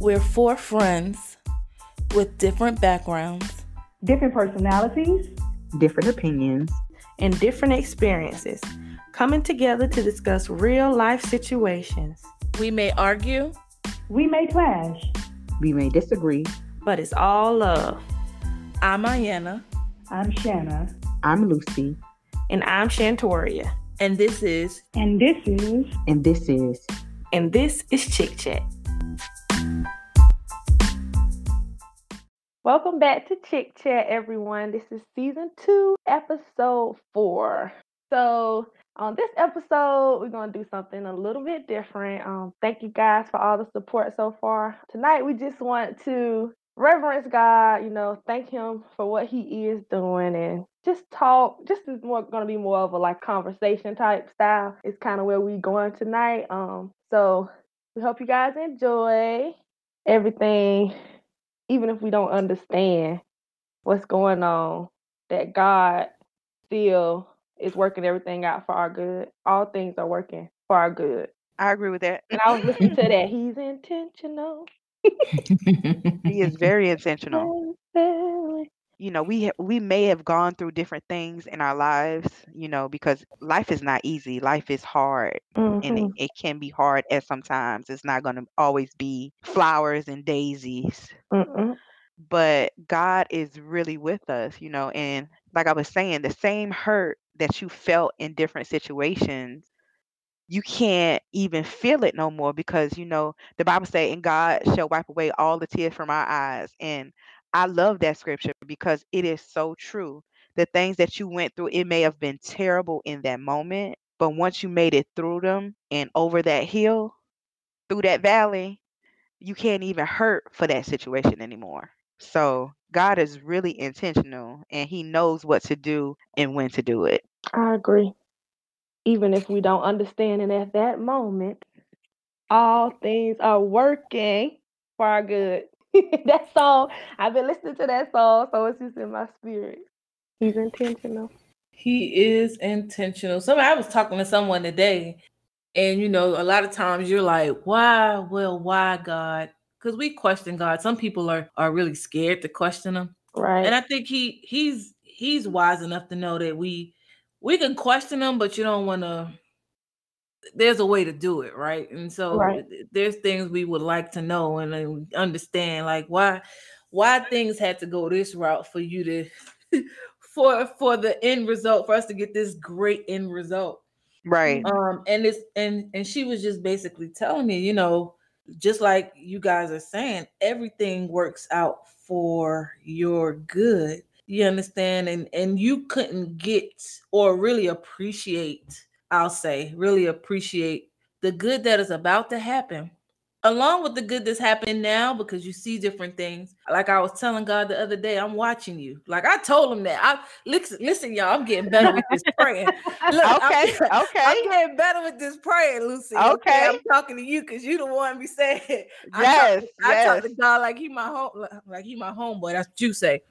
We're four friends with different backgrounds, different personalities, different opinions, and different experiences coming together to discuss real life situations. We may argue, we may clash, we may disagree, but it's all love. I'm Ayanna. I'm Shanna. I'm Lucy. And I'm Shantoria. And this is. And this is. And this is. And this is Chick Chat. Welcome back to Chick Chat, everyone. This is season two, episode four. So, on this episode, we're going to do something a little bit different. Um, thank you guys for all the support so far. Tonight, we just want to reverence God, you know, thank Him for what He is doing and just talk. Just is more going to be more of a like conversation type style. It's kind of where we're going tonight. Um, so we hope you guys enjoy everything, even if we don't understand what's going on. That God still is working everything out for our good. All things are working for our good. I agree with that. And I was listening to that. He's intentional. he is very intentional. You know, we ha- we may have gone through different things in our lives, you know, because life is not easy. Life is hard, mm-hmm. and it, mm-hmm. it, can be hard at sometimes. It's not going to always be flowers and daisies. Mm-mm. But God is really with us, you know, and like I was saying, the same hurt that you felt in different situations you can't even feel it no more because you know the bible say and god shall wipe away all the tears from our eyes and i love that scripture because it is so true. The things that you went through it may have been terrible in that moment but once you made it through them and over that hill through that valley you can't even hurt for that situation anymore. So god is really intentional and he knows what to do and when to do it. I agree. Even if we don't understand it at that moment, all things are working for our good. that song, I've been listening to that song, so it's just in my spirit. He's intentional. He is intentional. So I was talking to someone today, and you know, a lot of times you're like, why? Well, why God? Because we question God. Some people are are really scared to question him. Right. And I think he he's he's wise enough to know that we we can question them, but you don't want to. There's a way to do it, right? And so right. there's things we would like to know and understand, like why why things had to go this route for you to for for the end result for us to get this great end result right um and it's and and she was just basically telling me you know just like you guys are saying everything works out for your good you understand? And and you couldn't get or really appreciate, I'll say, really appreciate the good that is about to happen along with the good that's happening now because you see different things. Like i was telling god the other day i'm watching you. Like i told him that. I listen, listen y'all i'm getting better with this praying Look, okay I'm, okay. i'm getting better with this praying lucy okay, okay? i'm talking to you because you the one be saying yes I talk, yes. I talk to god like he my home like he my homeboy that's what you say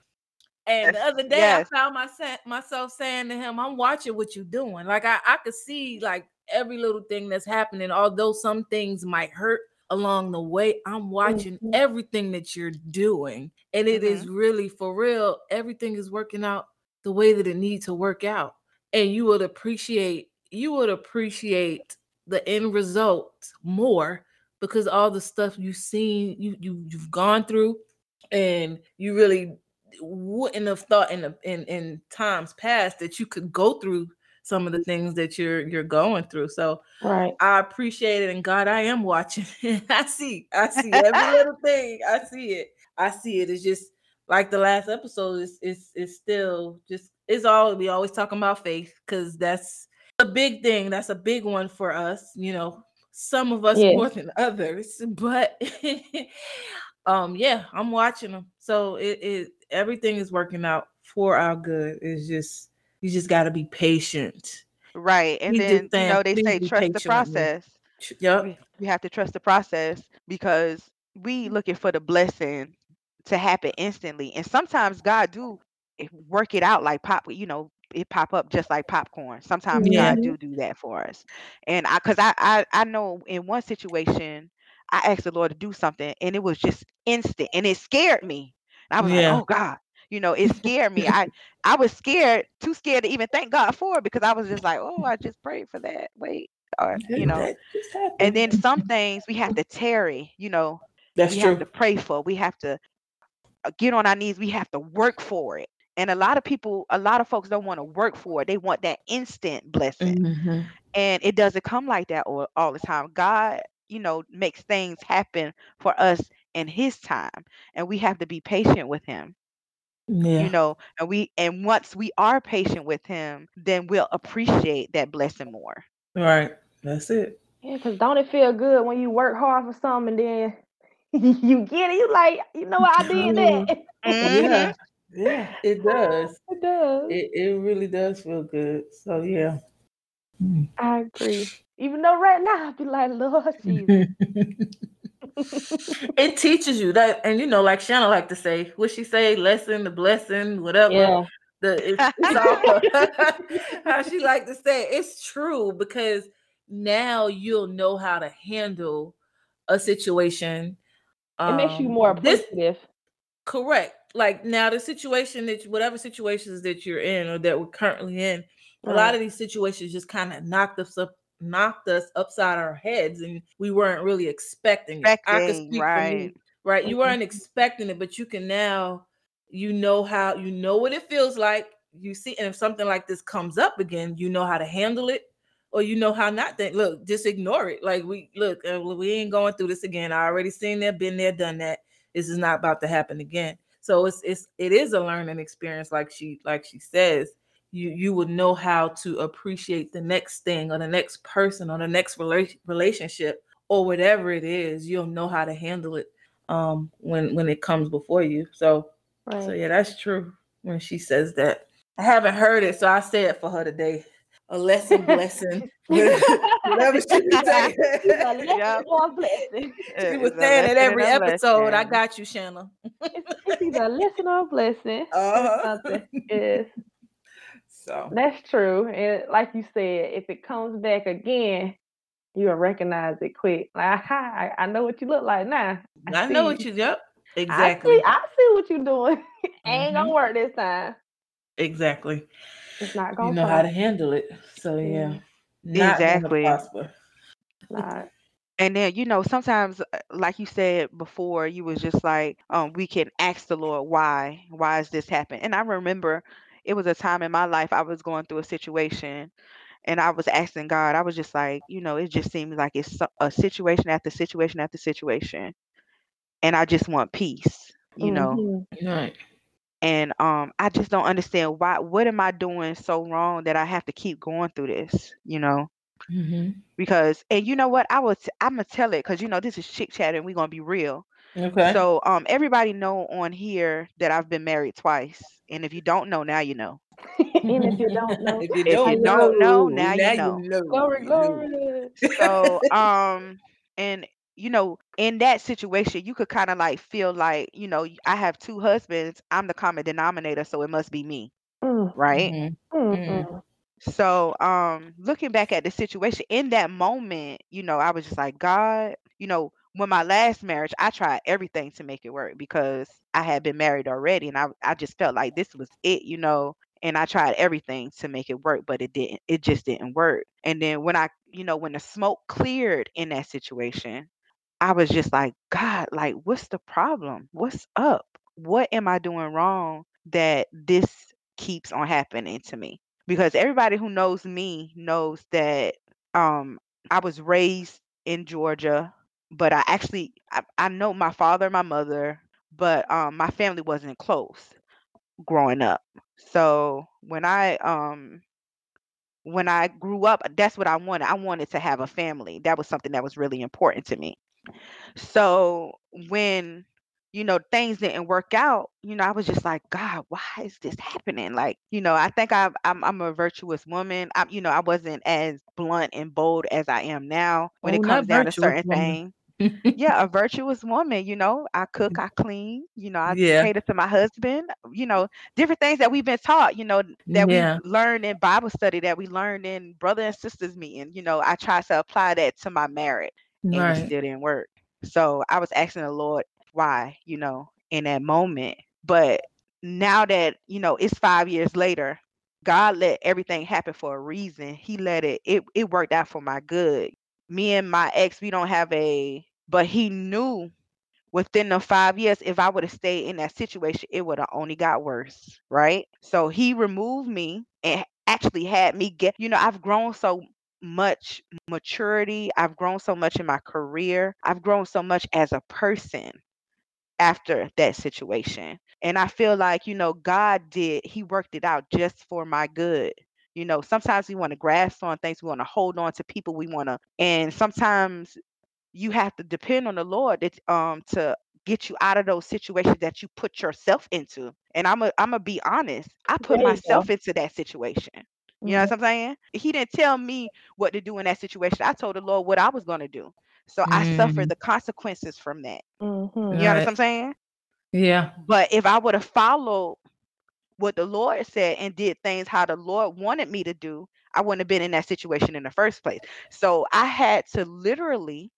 and the other day, yes. I found my, myself saying to him, "I'm watching what you're doing. Like I, I could see like every little thing that's happening. Although some things might hurt along the way, I'm watching mm-hmm. everything that you're doing, and it mm-hmm. is really for real. Everything is working out the way that it needs to work out, and you would appreciate you would appreciate the end result more because all the stuff you've seen, you you you've gone through, and you really wouldn't have thought in, the, in in times past that you could go through some of the things that you're you're going through. So right. I appreciate it. And God, I am watching. I see, I see every little thing. I see it. I see it. It's just like the last episode is it's it's still just it's all we always talking about faith because that's a big thing. That's a big one for us, you know. Some of us more than others, but um yeah, I'm watching them. So it, it everything is working out for our good. It's just you just got to be patient. Right. And then saying, you know they say trust the process. Yep. We have to trust the process because we looking for the blessing to happen instantly. And sometimes God do eh, work it out like pop, you know, it pop up just like popcorn. Sometimes yeah. God do do that for us. And I cuz I, I I know in one situation I asked the Lord to do something and it was just instant and it scared me. And I was Yeah. like, oh God, you know, it scared me. I I was scared, too scared to even thank God for it because I was just like, oh, I just prayed for that. Wait, or you know. That just happened. And then some things we have to tarry, you know, That's we true. have to pray for. We have to uh, get on our knees. We have to work for it. And a lot of people, a lot of folks don't want to work for it. They want that instant blessing. Mhm. And it doesn't come like that all, all the time. God, you know, makes things happen for us in his time. And we have to be patient with him. Yeah. You know, and we and once we are patient with him, then we'll appreciate that blessing more. right. That's it. Yeah, because don't it feel good when you work hard for something and then you get it? You like, you know what? I did that. Mhm. Yeah. Yeah. It does. It does. It it really does feel good. So yeah. Mm. I agree. Even though right now I'd be like, Lord Jesus. It teaches you that, and you know, like Shanna like to say, what she say, lesson, the blessing, whatever. Yeah. The it's, it's all how she like to say it. it's true because now you'll know how to handle a situation. It makes you Um, more this appreciative. correct. Like now, the situation that whatever situations that you're in or that we're currently in, a lot of these situations just kind of knocked us up, knocked us upside our heads, and we weren't really expecting it. I could Expecting, speak for me, right. right? You Mhm. weren't expecting it, but you can now, you know how, you know what it feels like. You see, and if something like this comes up again, you know how to handle it, or you know how not to. Look, just ignore it. Like we look, uh, we ain't going through this again. I already seen that, been there, done that. This is not about to happen again. So it's it's it is a learning experience, like she like she says. You you would know how to appreciate the next thing or the next person or the next rela- relationship or whatever it is. You'll know how to handle it um when when it comes before you. So Right. so yeah, that's true when she says that. I haven't heard it, so I say it for her today. A lesson, blessing, whatever she was saying. A lesson Yep. or a blessing. she It was saying it every and a episode. I got you, Shanna. It's, it's either a lesson or a blessing. Uh-huh. Something. Yes, So that's true. And like you said, if it comes back again, you'll recognize it quick. Like, hi, I know what you look like now. I, see know what you. Yep, I exactly, see, I see what you're doing. Ain't Mhm. gonna work this time. exactly. It's not gonna You know how to handle it. So yeah, Yeah. not Exactly. Not. And then, you know, sometimes, uh, like you said before, you was just like, um, we can ask the Lord, why? Why is this happening? And I remember it was a time in my life I was going through a situation and I was asking God, I was just like, you know, it just seems like it's a situation after situation after situation. And I just want peace, you know. Mhm. Right. And um, I just don't understand why. What am I doing so wrong that I have to keep going through this, you know? hmm Because, and you know what? I was, I'm gonna tell it because you know this is Chick Chat and we're gonna be real. Okay. So um everybody know on here that I've been married twice. And if you don't know, now you know. and if you don't know, if you don't, you don't know, now you know. know. glory, glory. So um and you know, in that situation, you could kind of like feel like, you know, I have two husbands, I'm the common denominator, so it must be me, Mm, right? Mhm. mm, Mm. mm. So um looking back at the situation in that moment, you know, I was just like, God, you know, when my last marriage, I tried everything to make it work because I had been married already and I I just felt like this was it, you know. And I tried everything to make it work, but it didn't. It just didn't work. And then when I, you know, when the smoke cleared in that situation, I was just like, God, like, what's the problem? What's up? What am I doing wrong that this keeps on happening to me? Because everybody who knows me knows that um I was raised in Georgia, but I actually I, I know my father, and my mother, but um my family wasn't close growing up. So when I um when I grew up, that's what I wanted. I wanted to have a family. That was something that was really important to me. So when you know things didn't work out, you know, I was just like, God, why is this happening? Like, you know, I think I've, I'm I'm a virtuous woman. I, you know, I wasn't as blunt and bold as I am now when Oh, it comes down to certain woman. things. Yeah, a virtuous woman. You know, I cook, I clean. You know, I Yeah. cater to my husband. You know, different things that we've been taught. You know, that Yeah. we learned in Bible study, that we learned in brother and sisters meeting. You know, I tried to apply that to my marriage, and it still didn't work. So I was asking the Lord why, you know, in that moment. But now that, you know, it's five years later, God let everything happen for a reason. He let it, it, it worked out for my good. Me and my ex, we don't have a, but he knew within the five years, if I would have stayed in that situation, it would have only got worse. Right. So he removed me and actually had me get, you know, I've grown so much maturity. I've grown so much in my career. I've grown so much as a person after that situation. And I feel like, you know, God did, He worked it out just for my good. You know, sometimes we want to grasp on things, we want to hold on to people, we want to, and sometimes you have to depend on the Lord that, um, to get you out of those situations that you put yourself into. And I'm a, I'm gonna be honest. I put There you go. myself into that situation. You know Mhm. what I'm saying? He didn't tell me what to do in that situation. I told the Lord what I was going to do. So I suffered Mhm. the consequences from that. Mhm. You know what I'm saying? Yeah. But if I would have followed what the Lord said and did things how the Lord wanted me to do, I wouldn't have been in that situation in the first place. So I had to literally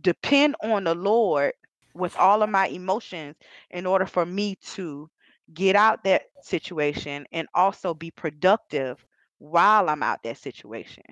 depend on the Lord with all of my emotions in order for me to get out that situation and also be productive while I'm out that situation.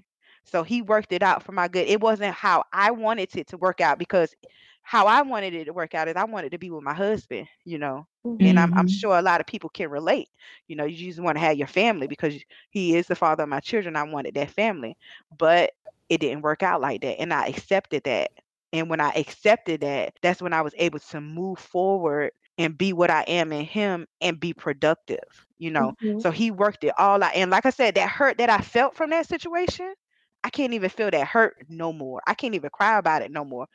So he worked it out for my good. It wasn't how I wanted it to work out because how I wanted it to work out is I wanted to be with my husband, you know. And I'm I'm Mhm. sure a lot of people can relate. You know, you just want to have your family because he is the father of my children. I wanted that family. But it didn't work out like that. And I accepted that. And when I accepted that, that's when I was able to move forward and be what I am in him and be productive, you know. Mhm. So he worked it all out. And like I said, that hurt that I felt from that situation, I can't even feel that hurt no more. I can't even cry about it no more.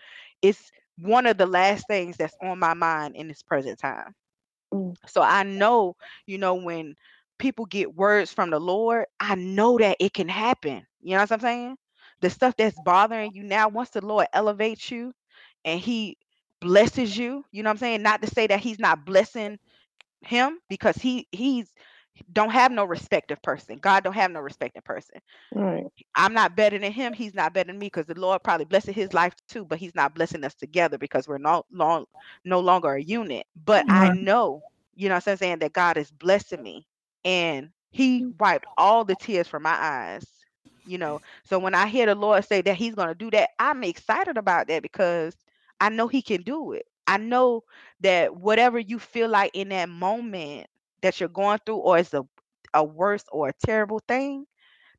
It's one of the last things that's on my mind in this present time. Mm. So I know, you know, when people get words from the Lord, I know that it can happen. You know what I'm saying? The stuff that's bothering you now, once the Lord elevates you and he blesses you, you know what I'm saying? Not to say that he's not blessing him because he he's don't have no respective person. God don't have no respective person. Right. I'm not better than him. He's not better than me because the Lord probably blessed his life too, but he's not blessing us together because we're not long no longer a unit. But I know, you know what I'm saying, that God is blessing me. And he wiped all the tears from my eyes. You know, so when I hear the Lord say that he's gonna do that, I'm excited about that because I know he can do it. I know that whatever you feel like in that moment that you're going through, or it's a a worse or a terrible thing,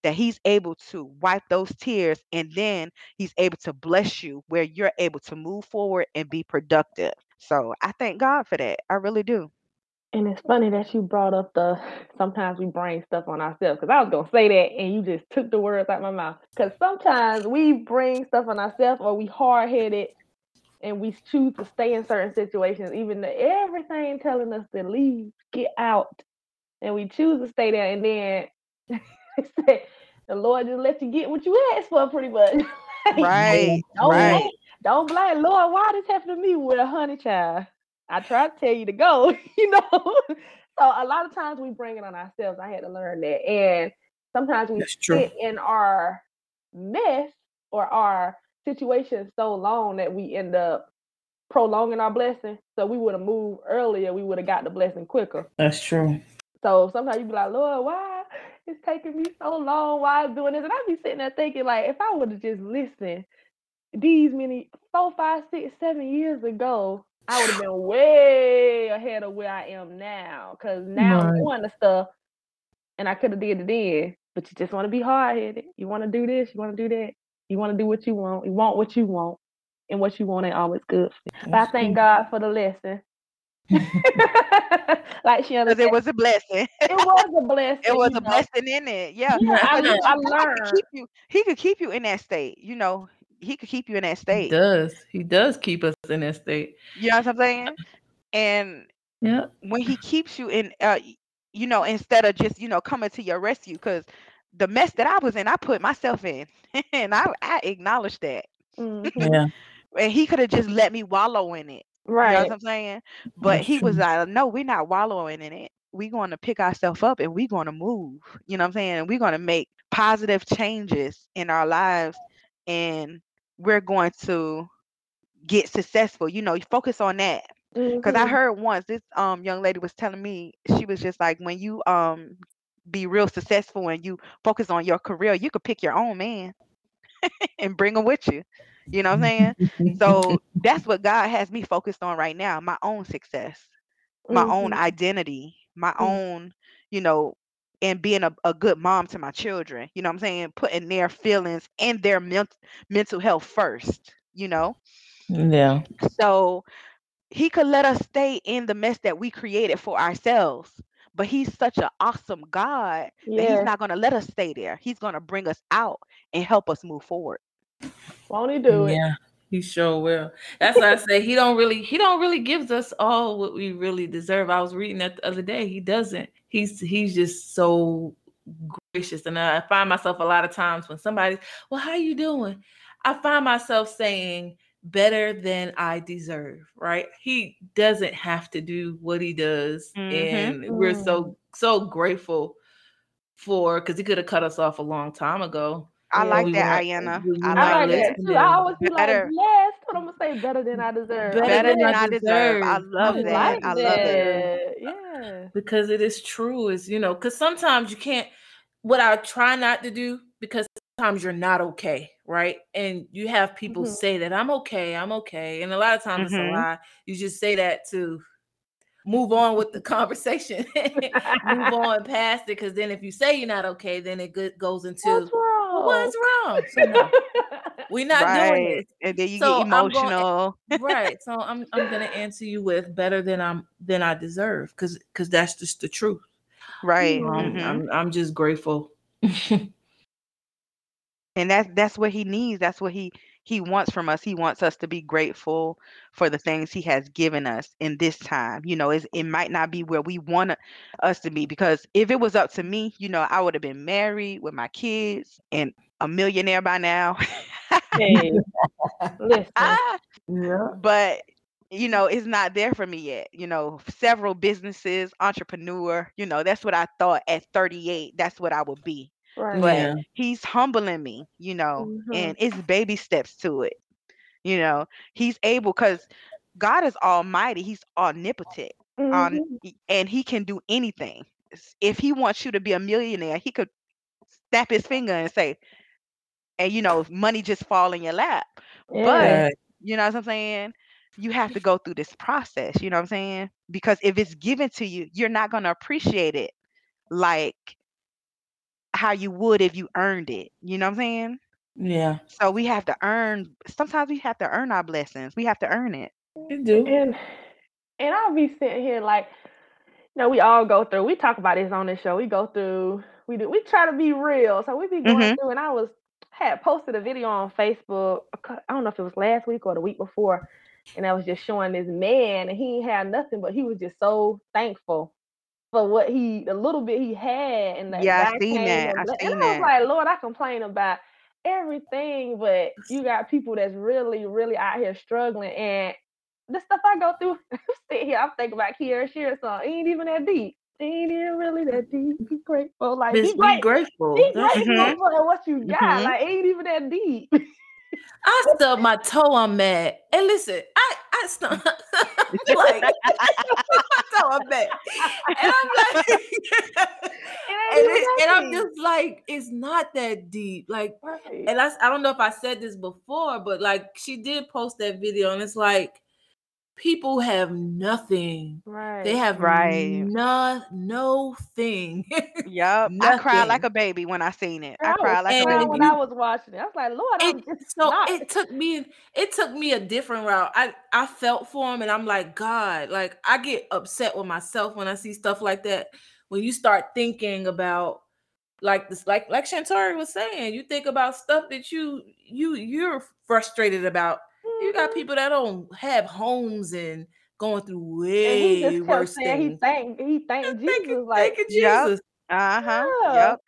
that he's able to wipe those tears and then he's able to bless you where you're able to move forward and be productive. So I thank God for that. I really do. And it's funny that you brought up the sometimes we bring stuff on ourselves because I was gonna say that and you just took the words out of my mouth. Because sometimes we bring stuff on ourselves or we hard headed and we choose to stay in certain situations, even though everything telling us to leave, get out, and we choose to stay there. And then the Lord just let you get what you asked for, pretty much. Right. Don't Right. blame, don't blame Lord. Why this happened to me with a honey child? I try to tell you to go, you know. so a lot of times we bring it on ourselves. I had to learn that, and sometimes we That's true. sit in our mess or our situation so long that we end up prolonging our blessing. So we would have moved earlier. We would have got the blessing quicker. That's true. So sometimes you be like, Lord, why it's taking me so long? Why it's doing this? And I be sitting there thinking, like, if I would have just listened these many four, five, six, seven years ago, I would have been way ahead of where I am now. Cause now I'm doing the stuff and I could have did it then. But you just want to be hard headed. You want to do this, you want to do that. You want to do what you want. You want what you want. And what you want ain't always good. for you. But I thank. God for the lesson. like she Because understood, it was a blessing. it was a blessing. it was a know. blessing in it. Yeah. Yeah, I, Because you I know, God could learned. keep you he could keep you in that state. You know, he could keep you in that He state. does. He does keep us in that state. You know what I'm saying? And Yeah. when he keeps you in uh you know instead of just you know coming to your rescue because the mess that i was in i put myself in and i i acknowledge that Mhm. Yeah. and he could have just let me wallow in it Right. you know Right. what i'm saying but he was like no we're not wallowing in it we're going to pick ourselves up and we're going to move you know what i'm saying And we're going to make positive changes in our lives and we're going to get successful. You know, you focus on that. Because I Mhm. heard once this um young lady was telling me she was just like when you um be real successful and you focus on your career, you could pick your own man and bring him with you. You know what I'm saying? So that's what God has me focused on right now, my own success, my own Mhm. identity, my Mm. own, you know, and being a, a good mom to my children. You know what I'm saying? Putting their feelings and their ment- mental health first, you know? Mm, yeah. So he could let us stay in the mess that we created for ourselves. But he's such an awesome God that he's not going to let us stay there. He's going to bring us out and help us move forward. Won't he do it? He sure will. That's why I say he don't really he don't really gives us all what we really deserve. I was reading that the other day. He doesn't. He's he's just so gracious. And I find myself a lot of times when somebody, well, how you doing? I find myself saying better than I deserve, right? He doesn't have to do what he does. Mhm. And we're so so grateful for because he could have cut us off a long time ago. I Yeah. like We that, weren't- Ayanna. I weren't I like like that too. I always be like, Better. yes, but I'm gonna say better than I deserve. Better Better than than I I deserve. I love I that. like I love it. that. Yeah. because it is true is you know because sometimes you can't what i try not to do because sometimes you're not okay right and you have people Mhm. say that i'm okay i'm okay and a lot of times it's a Mhm. lie you just say that to move on with the conversation move on past it because then if you say you're not okay then it go- goes into What's wrong? "Well, what's wrong so no we're not doing it. And then you So get I'm going- emotional. right so i'm i'm gonna answer you with better than i'm than i deserve because because that's just the truth right. um, mhm. I'm, I'm just grateful and that's that's what he needs that's what he he wants from us he wants us to be grateful for the things he has given us in this time you know it's, it might not be where we want us to be because if it was up to me you know i would have been married with my kids and a millionaire by now. Hey, listen. Ah, yeah but you know it's not there for me yet you know several businesses entrepreneur you know that's what i thought at 38 that's what i would be Right. but Yeah. he's humbling me, you know, Mhm. and it's baby steps to it. You know, he's able because God is almighty, he's omnipotent, on Mhm. and he can do anything. If he wants you to be a millionaire, he could snap his finger and say, and you know, money just fall in your lap. Yeah. But you know what I'm saying? You have to go through this process, you know what I'm saying? Because if it's given to you, you're not going to appreciate it like how you would if you earned it. You know what I'm saying? Yeah. So we have to earn. Sometimes we have to earn our blessings. We have to earn it. You do. And and I'll be sitting here like, you know, we all go through. We talk about this on this show. We go through. We do. We try to be real. So we be going Mhm. through. And I was had posted a video on Facebook. I don't know if it was last week or the week before, and I was just showing this man, and he had nothing, but he was just so thankful for what he, the little bit he had, and that Yeah, I seen that. and, I ble- and I was that. like, Lord, I complain about everything, but you got people that's really, really out here struggling, and the stuff I go through, sit here, I'm thinking about Kierra Sheard song. It ain't even that deep. It ain't even really that deep. Be grateful, like Just be, be grateful. be That's grateful Mhm. for what you got. Mhm. Like it ain't even that deep. I stubbed my toe. I'm mad. And listen, I I stubbed like my toe. I'm mad. And I'm like, and, it, and I'm just like, it's not that deep. Like, Right. and I I don't know if I said this before, but like she did post that video, and it's like people have nothing. right. They have Right. no no thing. Yep. I cried like a baby when I seen it. Girl, I cried like a And crying when. I was watching it. I was like, Lord, I'm it, just so not. it took me it took me a different route i i felt for him and i'm like god like i get upset with myself when i see stuff like that when you start thinking about like this like like Shantoria was saying you think about stuff that you you you're frustrated about you got Mhm. people that don't have homes and going through And he way just worse saying he things thanked he thanked Jesus. Like, thank you Yep. jesus Uh-huh. yeah. Yep.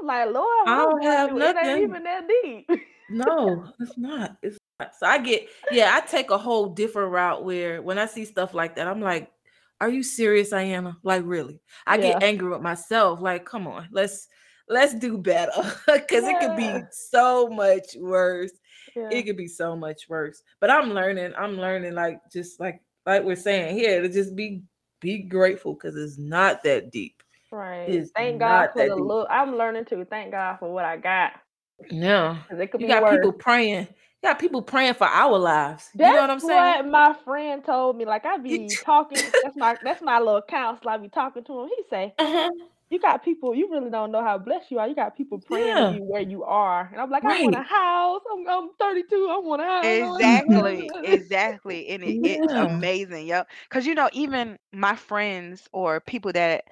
I'm like, Lord, i don't have through, it ain't nothing even that deep. No, it's not. It's not. So I get, yeah, I take a whole different route where when I see stuff like that, I'm like, are you serious, Ayanna? Like, really? I Yeah. get angry with myself. Like, come on, let's let's do better because it could be so much worse. Yeah. It could be so much worse. But I'm learning. I'm learning like just like like we're saying here to just be be grateful because it's not that deep. Right. It's Thank God for the deep. look. I'm learning to thank God for what I got. Yeah. Because it could You be got worse. people praying. You got people praying for our lives. You That's know what I'm saying? what my friend told me. Like I be talking. That's my that's my little counselor. I be talking to him. He say, Uh-huh. "You got people. You really don't know how blessed you are. You got people praying Yeah. you where you are." And I'm like, I want a house. I'm, I'm 32. I want a house. I want a Exactly, exactly. And it, it's amazing, Yep. Because you know, even my friends or people that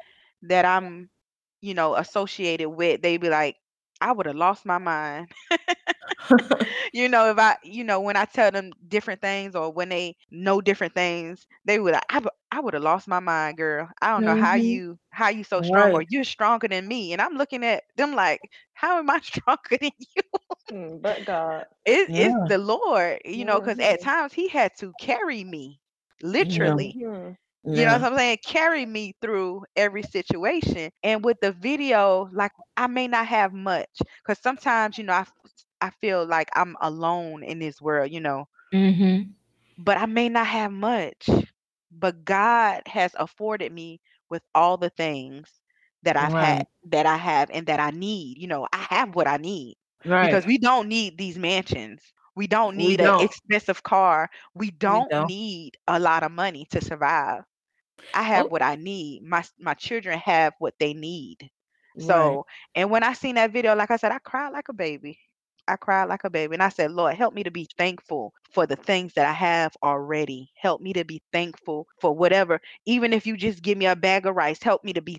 that I'm, you know, associated with, they'd be like, I would have lost my mind. you know, if I, you know, when I tell them different things or when they know different things, they would, I, bu- I would have lost my mind, girl. I don't know how Mhm. you, how you so strong, or Right. you're stronger than me. And I'm looking at them like, how am I stronger than you? Mm, but God. It, Yeah. It's the Lord, you know, because at Mhm. times He had to carry me, literally. Mhm. You know what I'm saying? Carry me through every situation. And with the video, like I may not have much because sometimes, you know, I, f- I feel like I'm alone in this world, you know, Mm-hmm. but I may not have much. But God has afforded me with all the things that I've had, that I have, and that I need. You know, I have what I need Right. because we don't need these mansions. We don't need an expensive car. We don't don't. need a lot of money to survive. I have Oh. what I need. My my children have what they need. Right. So, and when I seen that video, like I said, I cried like a baby. I cried like a baby. And I said, Lord, help me to be thankful for the things that I have already. Help me to be thankful for whatever. Even if you just give me a bag of rice, help me to be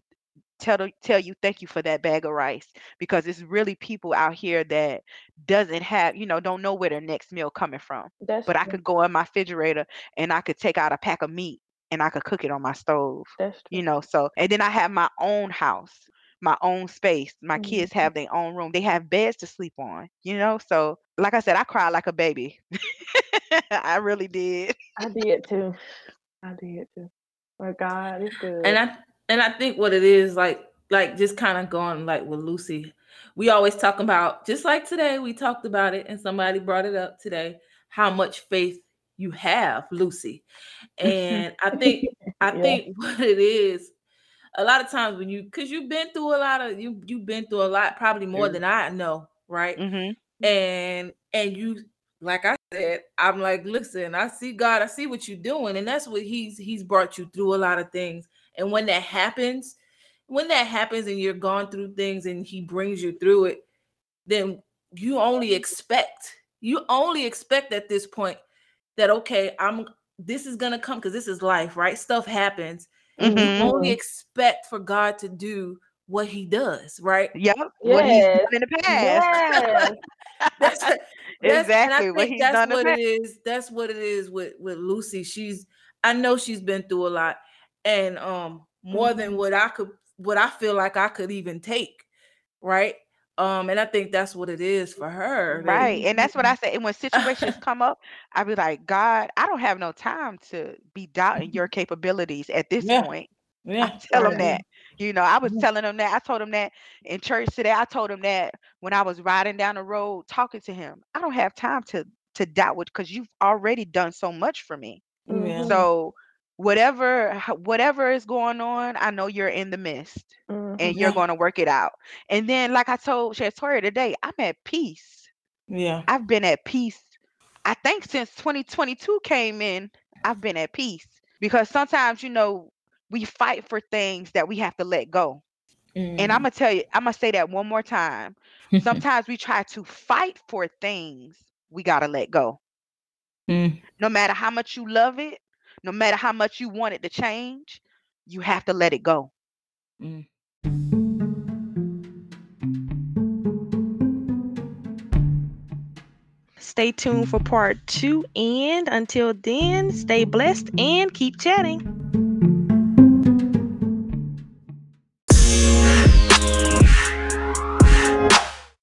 tell tell you thank you for that bag of rice because it's really people out here that doesn't have, you know, don't know where their next meal coming from. That's But I could go in my refrigerator and I could take out a pack of meat and I could cook it on my stove That's true. you know so and then i have my own house my own space my kids Mhm. have their own room they have beds to sleep on you know so like i said i cried like a baby i really did I did too. I did too. But God is good. and I and I think what it is like like just kind of going like with Lucy. We always talk about just like today we talked about it and somebody brought it up today how much faith you have, Lucy. And I think I Yeah. think what it is a lot of times when you because you've been through a lot of you you've been through a lot probably more Mm. than I know, right? hmm and and you like i said i'm like listen i see god i see what you're doing and that's what he's he's brought you through a lot of things. And when that happens when that happens and you're gone through things and he brings you through it then you only expect you only expect at this point that okay i'm this is gonna come because this is life right? Stuff happens and you Mhm. only expect for god to do what he does right yep what he's done in the past Yes. that's That's- exactly and I what he's that's done in what the it past is. That's what it is with with Lucy. She's I know she's been through a lot, and um more than Mhm. what I could, what I feel like I could even take, right? Um, and I think that's what it is for her. that- Right. And that's what I say. And when situations come up, I be like, God, I don't have no time to be doubting your capabilities at this Yeah. point. yeah, I tell them that. You know, I was Yeah. telling him that. I told him that in church today. I told him that when I was riding down the road talking to him. I don't have time to to doubt it because you've already done so much for me. yeah. So whatever whatever is going on, I know you're in the midst and Mhm. you're going to work it out. And then, like I told Shantoria today, I'm at peace. yeah. I've been at peace. I think since 2022 came in, I've been at peace because sometimes, you know, we fight for things that we have to let go. And I'm gonna tell you, I'm gonna say that one more time. Sometimes we try to fight for things we gotta let go. Mm. No matter how much you love it, no matter how much you want it to change, you have to let it go. Mm. Stay tuned for part two. And until then, stay blessed and keep chatting.